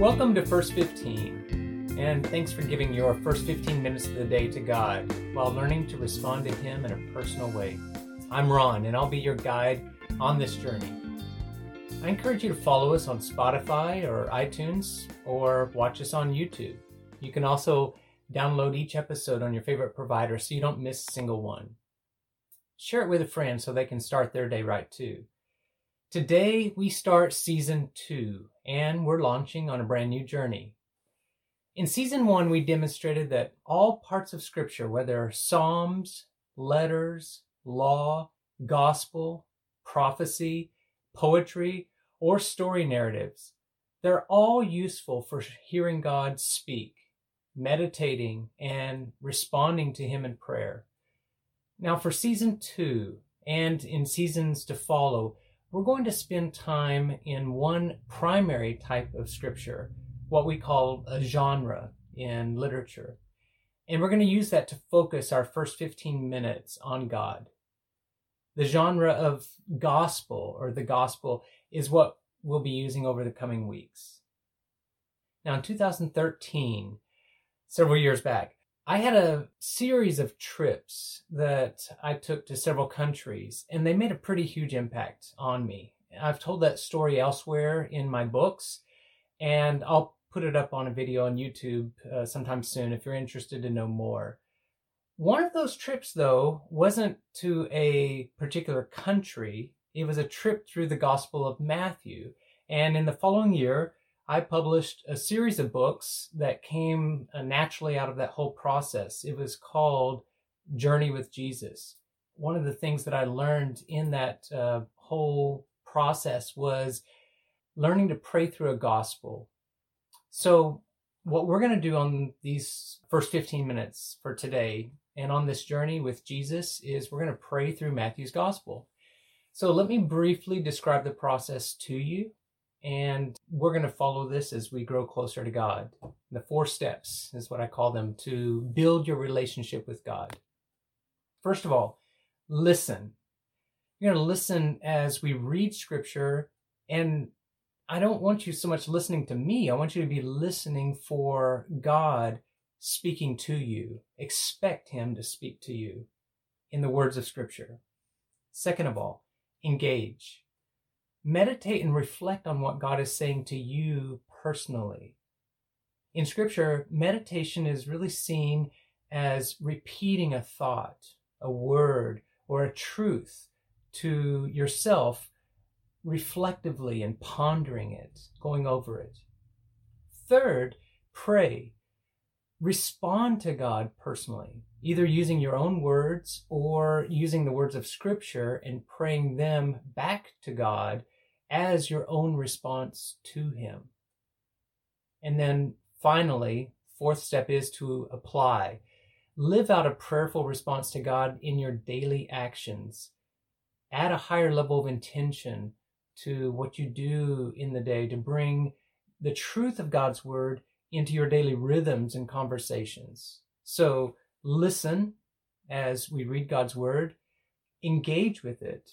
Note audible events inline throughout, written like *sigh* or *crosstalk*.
Welcome to First 15, and thanks for giving your first 15 minutes of the day to God while learning to respond to Him in a personal way. I'm Ron, and I'll be your guide on this journey. I encourage you to follow us on Spotify or iTunes or watch us on YouTube. You can also download each episode on your favorite provider so you don't miss a single one. Share it with a friend so they can start their day right too. Today we start season two and we're launching on a brand new journey. In season one, we demonstrated that all parts of scripture, whether psalms, letters, law, gospel, prophecy, poetry, or story narratives. They're all useful for hearing God speak, meditating, and responding to Him in prayer. Now, for season two and in seasons to follow, we're going to spend time in one primary type of scripture, what we call a genre in literature. And we're going to use that to focus our first 15 minutes on God. The genre of gospel or the gospel is what we'll be using over the coming weeks. Now, in 2013, several years back, I had a series of trips that I took to several countries, and they made a pretty huge impact on me. I've told that story elsewhere in my books, and I'll put it up on a video on YouTube uh, sometime soon if you're interested to know more. One of those trips, though, wasn't to a particular country, it was a trip through the Gospel of Matthew. And in the following year, I published a series of books that came uh, naturally out of that whole process. It was called Journey with Jesus. One of the things that I learned in that uh, whole process was learning to pray through a gospel. So, what we're going to do on these first 15 minutes for today and on this journey with Jesus is we're going to pray through Matthew's gospel. So let me briefly describe the process to you, and we're going to follow this as we grow closer to God. The four steps is what I call them to build your relationship with God. First of all, listen. You're going to listen as we read scripture, and I don't want you so much listening to me. I want you to be listening for God speaking to you. Expect Him to speak to you in the words of Scripture. Second of all, engage. Meditate and reflect on what God is saying to you personally. In Scripture, meditation is really seen as repeating a thought, a word, or a truth to yourself reflectively and pondering it, going over it. Third, pray respond to God personally, either using your own words or using the words of Scripture and praying them back to God as your own response to Him. And then finally, fourth step is to apply. Live out a prayerful response to God in your daily actions. Add a higher level of intention to what you do in the day to bring the truth of God's word into your daily rhythms and conversations. So listen as we read God's word, engage with it,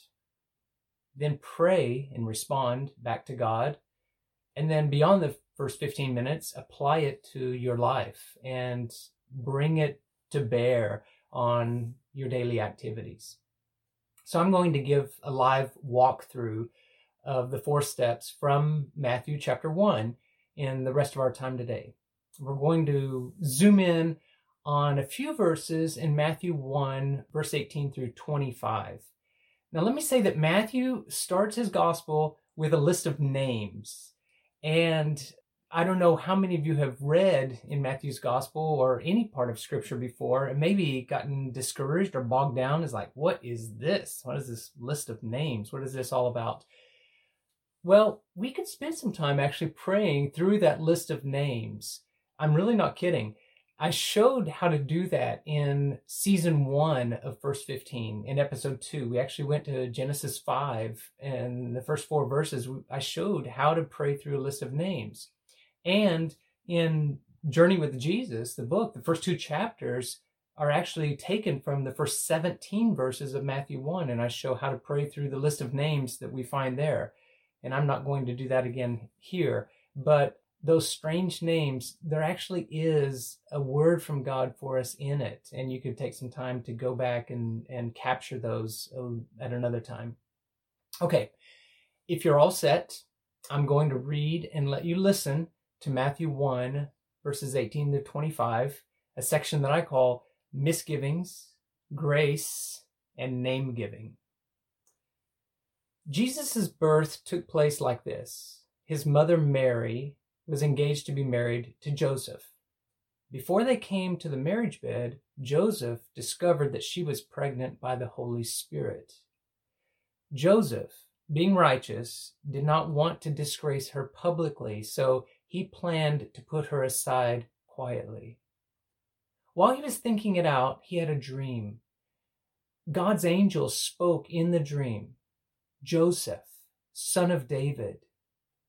then pray and respond back to God. And then beyond the first 15 minutes, apply it to your life and bring it to bear on your daily activities. So I'm going to give a live walkthrough of the four steps from Matthew chapter 1 in the rest of our time today. We're going to zoom in on a few verses in Matthew 1, verse 18 through 25. Now, let me say that Matthew starts his gospel with a list of names. And I don't know how many of you have read in Matthew's gospel or any part of scripture before and maybe gotten discouraged or bogged down is like, what is this? What is this list of names? What is this all about? Well, we could spend some time actually praying through that list of names. I'm really not kidding. I showed how to do that in season one of First 15 in episode two. We actually went to Genesis 5 and the first four verses. I showed how to pray through a list of names. And in Journey with Jesus, the book, the first two chapters are actually taken from the first 17 verses of Matthew 1. And I show how to pray through the list of names that we find there and I'm not going to do that again here. But those strange names, there actually is a word from God for us in it. And you could take some time to go back and, and capture those uh, at another time. Okay, if you're all set, I'm going to read and let you listen to Matthew 1, verses 18 to 25, a section that I call Misgivings, Grace, and Name Giving. Jesus' birth took place like this. His mother Mary was engaged to be married to Joseph. Before they came to the marriage bed, Joseph discovered that she was pregnant by the Holy Spirit. Joseph, being righteous, did not want to disgrace her publicly, so he planned to put her aside quietly. While he was thinking it out, he had a dream. God's angel spoke in the dream Joseph, son of David,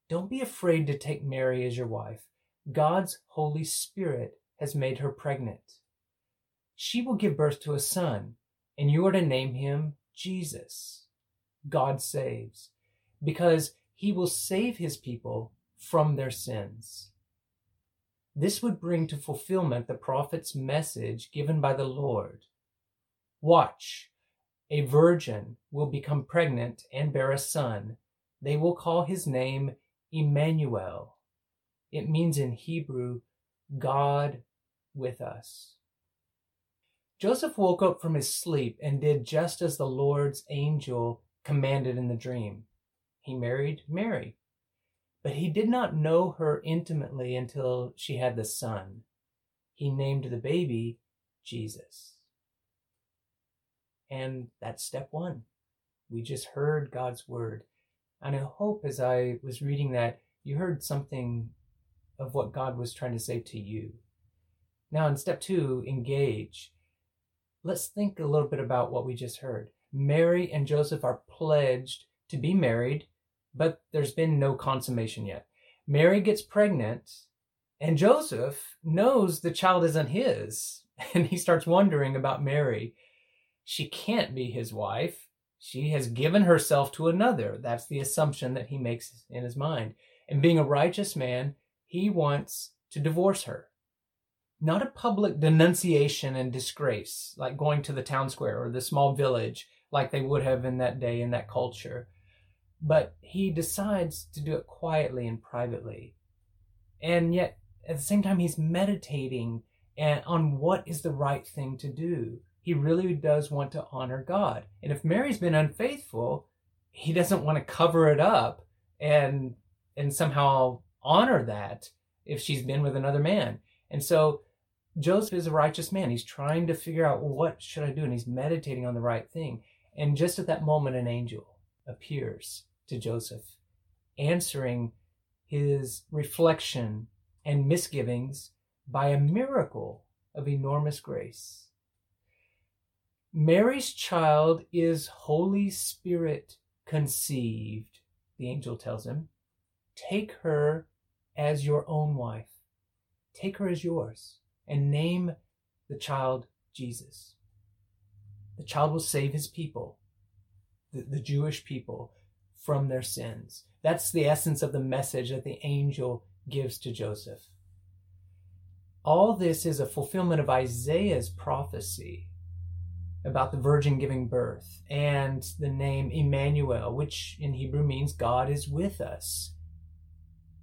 don't be afraid to take Mary as your wife. God's Holy Spirit has made her pregnant. She will give birth to a son, and you are to name him Jesus. God saves, because he will save his people from their sins. This would bring to fulfillment the prophet's message given by the Lord. Watch, a virgin will become pregnant and bear a son. They will call his name Emmanuel. It means in Hebrew, God with us. Joseph woke up from his sleep and did just as the Lord's angel commanded in the dream. He married Mary, but he did not know her intimately until she had the son. He named the baby Jesus. And that's step one. We just heard God's word. And I hope as I was reading that, you heard something of what God was trying to say to you. Now, in step two, engage. Let's think a little bit about what we just heard. Mary and Joseph are pledged to be married, but there's been no consummation yet. Mary gets pregnant, and Joseph knows the child isn't his, *laughs* and he starts wondering about Mary. She can't be his wife she has given herself to another. That's the assumption that he makes in his mind. And being a righteous man, he wants to divorce her. Not a public denunciation and disgrace, like going to the town square or the small village, like they would have in that day in that culture. But he decides to do it quietly and privately. And yet, at the same time, he's meditating on what is the right thing to do he really does want to honor God. And if Mary's been unfaithful, he doesn't want to cover it up and and somehow honor that if she's been with another man. And so Joseph is a righteous man. He's trying to figure out well, what should I do and he's meditating on the right thing. And just at that moment an angel appears to Joseph answering his reflection and misgivings by a miracle of enormous grace. Mary's child is Holy Spirit conceived, the angel tells him. Take her as your own wife. Take her as yours and name the child Jesus. The child will save his people, the, the Jewish people, from their sins. That's the essence of the message that the angel gives to Joseph. All this is a fulfillment of Isaiah's prophecy about the virgin giving birth and the name Emmanuel, which in Hebrew means God is with us.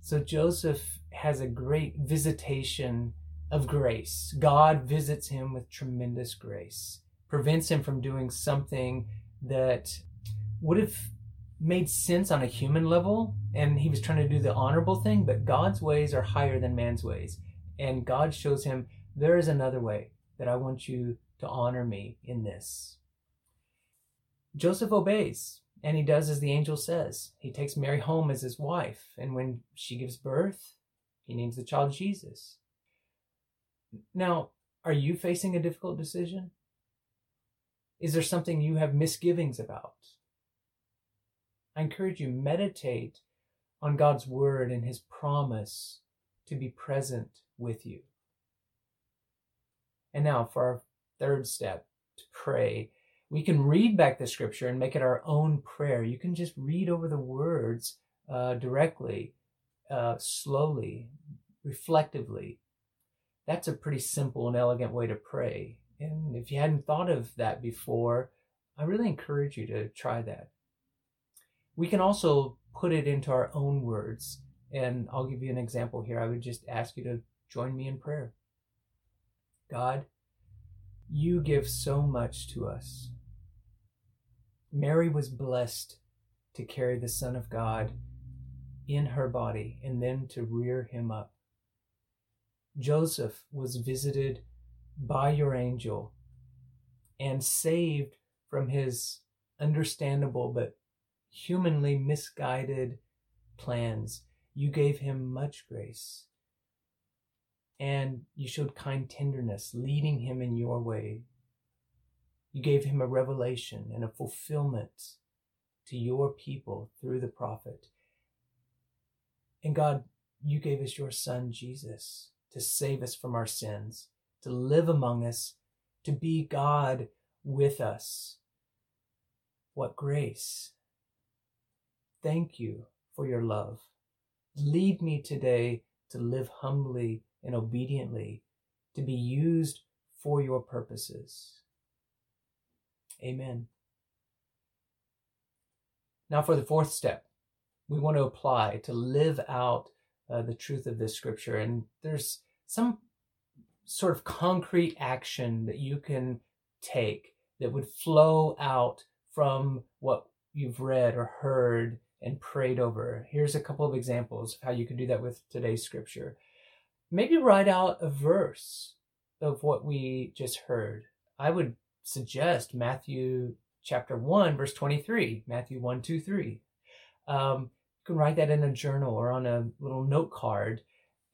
So Joseph has a great visitation of grace. God visits him with tremendous grace, prevents him from doing something that would have made sense on a human level, and he was trying to do the honorable thing, but God's ways are higher than man's ways. And God shows him there is another way that I want you to honor me in this. Joseph obeys, and he does as the angel says. He takes Mary home as his wife, and when she gives birth, he names the child Jesus. Now, are you facing a difficult decision? Is there something you have misgivings about? I encourage you meditate on God's word and his promise to be present with you. And now for our third step to pray. We can read back the scripture and make it our own prayer. You can just read over the words uh, directly. uh, slowly, reflectively. That's a pretty simple and elegant way to pray. And if you hadn't thought of that before, I really encourage you to try that. We can also put it into our own words. And I'll give you an example here. I would just ask you to join me in prayer. God, you give so much to us. Mary was blessed to carry the Son of God in her body and then to rear him up. Joseph was visited by your angel and saved from his understandable but humanly misguided plans. You gave him much grace. And you showed kind tenderness, leading him in your way. You gave him a revelation and a fulfillment to your people through the prophet. And God, you gave us your son, Jesus, to save us from our sins, to live among us, to be God with us. What grace! Thank you for your love. Lead me today to live humbly and obediently, to be used for your purposes. Amen. Now, for the fourth step, we want to apply to live out uh, the truth of this scripture. And there's some sort of concrete action that you can take that would flow out from what you've read or heard and prayed over. Here's a couple of examples of how you can do that with today's scripture. Maybe write out a verse of what we just heard. I would suggest Matthew chapter 1, verse 23, Matthew 1, 2, 3. Um, you can write that in a journal or on a little note card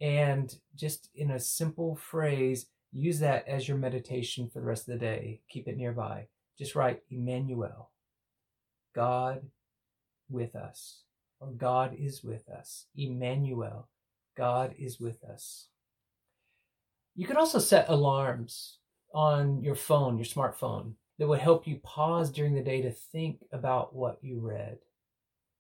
and just in a simple phrase, use that as your meditation for the rest of the day. Keep it nearby. Just write Emmanuel, God with us, or God is with us. Emmanuel, God is with us. You can also set alarms on your phone, your smartphone, that would help you pause during the day to think about what you read.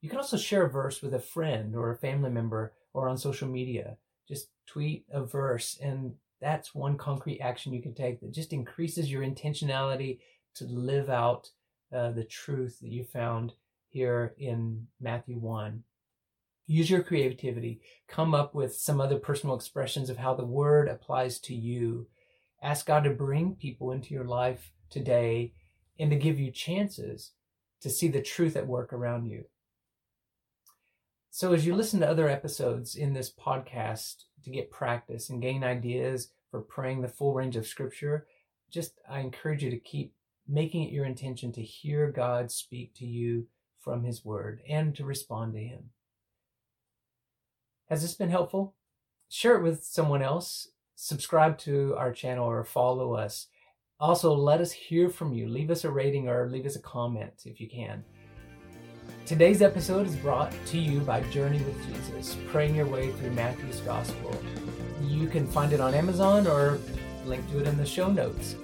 You can also share a verse with a friend or a family member or on social media. Just tweet a verse, and that's one concrete action you can take that just increases your intentionality to live out uh, the truth that you found here in Matthew 1. Use your creativity. Come up with some other personal expressions of how the word applies to you. Ask God to bring people into your life today and to give you chances to see the truth at work around you. So, as you listen to other episodes in this podcast to get practice and gain ideas for praying the full range of scripture, just I encourage you to keep making it your intention to hear God speak to you from his word and to respond to him. Has this been helpful? Share it with someone else. Subscribe to our channel or follow us. Also, let us hear from you. Leave us a rating or leave us a comment if you can. Today's episode is brought to you by Journey with Jesus, praying your way through Matthew's Gospel. You can find it on Amazon or link to it in the show notes.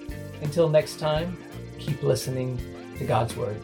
Until next time, keep listening to God's Word.